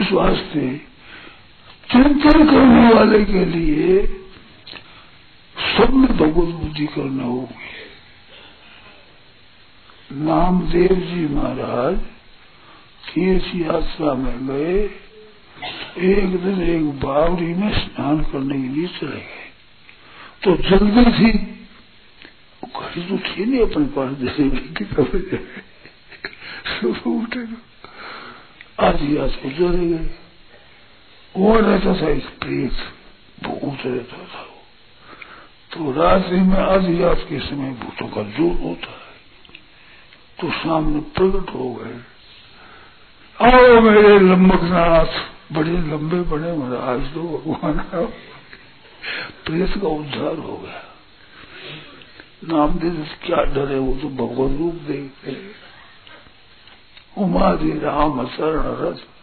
इस वास्ते चिंतन करने वाले के लिए सब में भगवत बुद्धि करना होगी। नामदेव जी महाराज तीर्थ यात्रा में गए, एक दिन एक बावरी में स्नान करने के लिए चले गए। तो जल्दी थी। घड़ी तो थी नहीं अपने पास, जैसे उठे तो को चले गए वो रहता था एक प्रेत? भूत रहता था वो। तो रात्रि में रात के समय भूतों का ज़ोर होता है। तो सामने प्रकट हो गए। आओ मेरे लंबकनाथ बड़े लंबे बड़े महाराज तो भगवान प्रेत का उद्धार हो गया। नाम दे क्या डरे वो तो भगवत रूप देखते उमादि राम शरण रथ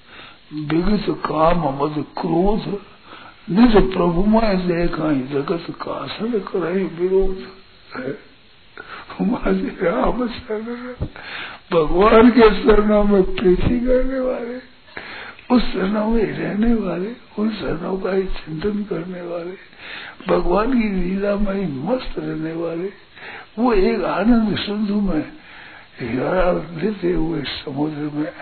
विगत काम मद क्रोध। निज प्रभु में देखा जगत का सन करे विरोध। उमादि राम शरण भगवान के शरणों में प्रीति करने वाले, उस शरणों में रहने वाले, उन शरणों का ही चिंतन करने वाले, भगवान की लीला में मस्त रहने वाले, वो एक आनंद सिंधु में लेते हुए समुद्र में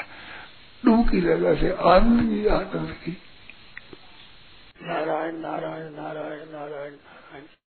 डुबकी लगा से आनंद की आनंद की। नारायण नारायण नारायण नारायण नारायण।